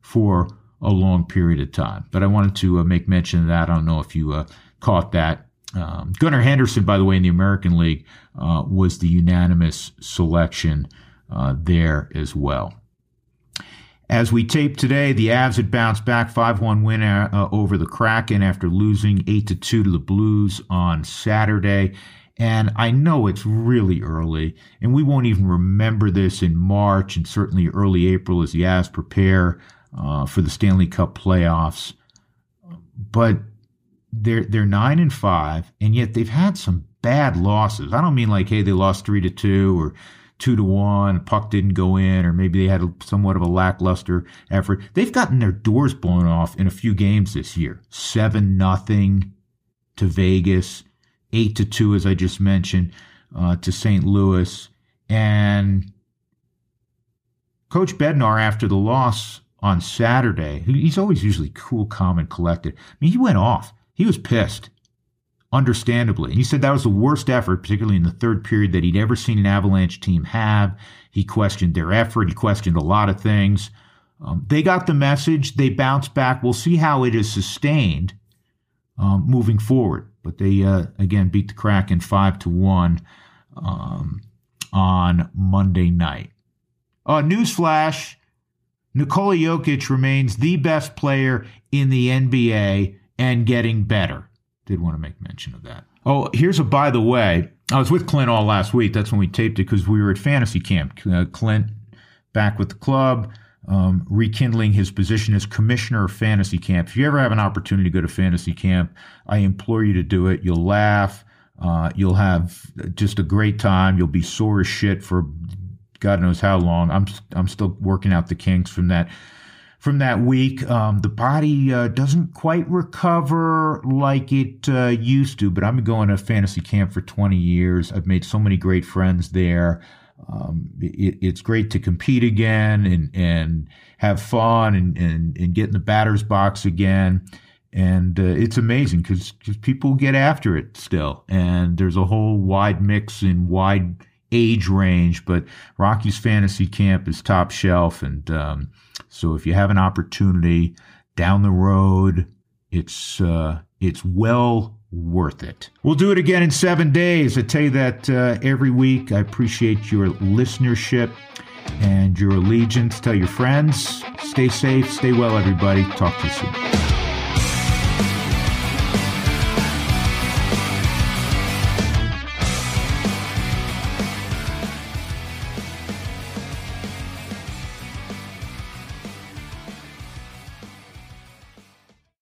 for a long period of time. But I wanted to uh, make mention of that. I don't know if you uh, caught that. Um, Gunnar Henderson, by the way, in the American League, uh, was the unanimous selection uh, there as well. As we tape today, the Avs had bounced back 5 1 win uh, over the Kraken after losing 8 2 to the Blues on Saturday. And I know it's really early, and we won't even remember this in March and certainly early April as the Avs prepare uh, for the Stanley Cup playoffs. But they're they're nine and five, and yet they've had some bad losses. I don't mean like, hey, they lost three to two or two to one, puck didn't go in, or maybe they had a, somewhat of a lackluster effort. They've gotten their doors blown off in a few games this year. Seven nothing to Vegas, eight to two, as I just mentioned, uh, to St. Louis, and Coach Bednar after the loss on Saturday, he's always usually cool, calm, and collected. I mean, he went off. He was pissed, understandably. He said that was the worst effort, particularly in the third period, that he'd ever seen an Avalanche team have. He questioned their effort. He questioned a lot of things. Um, they got the message. They bounced back. We'll see how it is sustained um, moving forward. But they uh, again beat the Kraken five to one um, on Monday night. Uh, newsflash: Nikola Jokic remains the best player in the NBA and getting better. Did want to make mention of that. Oh, here's a by the way. I was with Clint all last week. That's when we taped it because we were at fantasy camp. Uh, Clint back with the club, um, rekindling his position as commissioner of fantasy camp. If you ever have an opportunity to go to fantasy camp, I implore you to do it. You'll laugh. Uh, you'll have just a great time. You'll be sore as shit for God knows how long. I'm I'm still working out the kinks from that from that week. Um, the body uh, doesn't quite recover like it uh, used to, but I've been going to fantasy camp for 20 years. I've made so many great friends there. Um, it, it's great to compete again and and have fun and and, and get in the batter's box again. And uh, it's amazing because people get after it still, and there's a whole wide mix and wide age range, but Rockies Fantasy Camp is top shelf. And um, so if you have an opportunity down the road, it's uh, it's well worth it. We'll do it again in seven days. I tell you that uh, every week. I appreciate your listenership and your allegiance. Tell your friends. Stay safe. Stay well, everybody. Talk to you soon.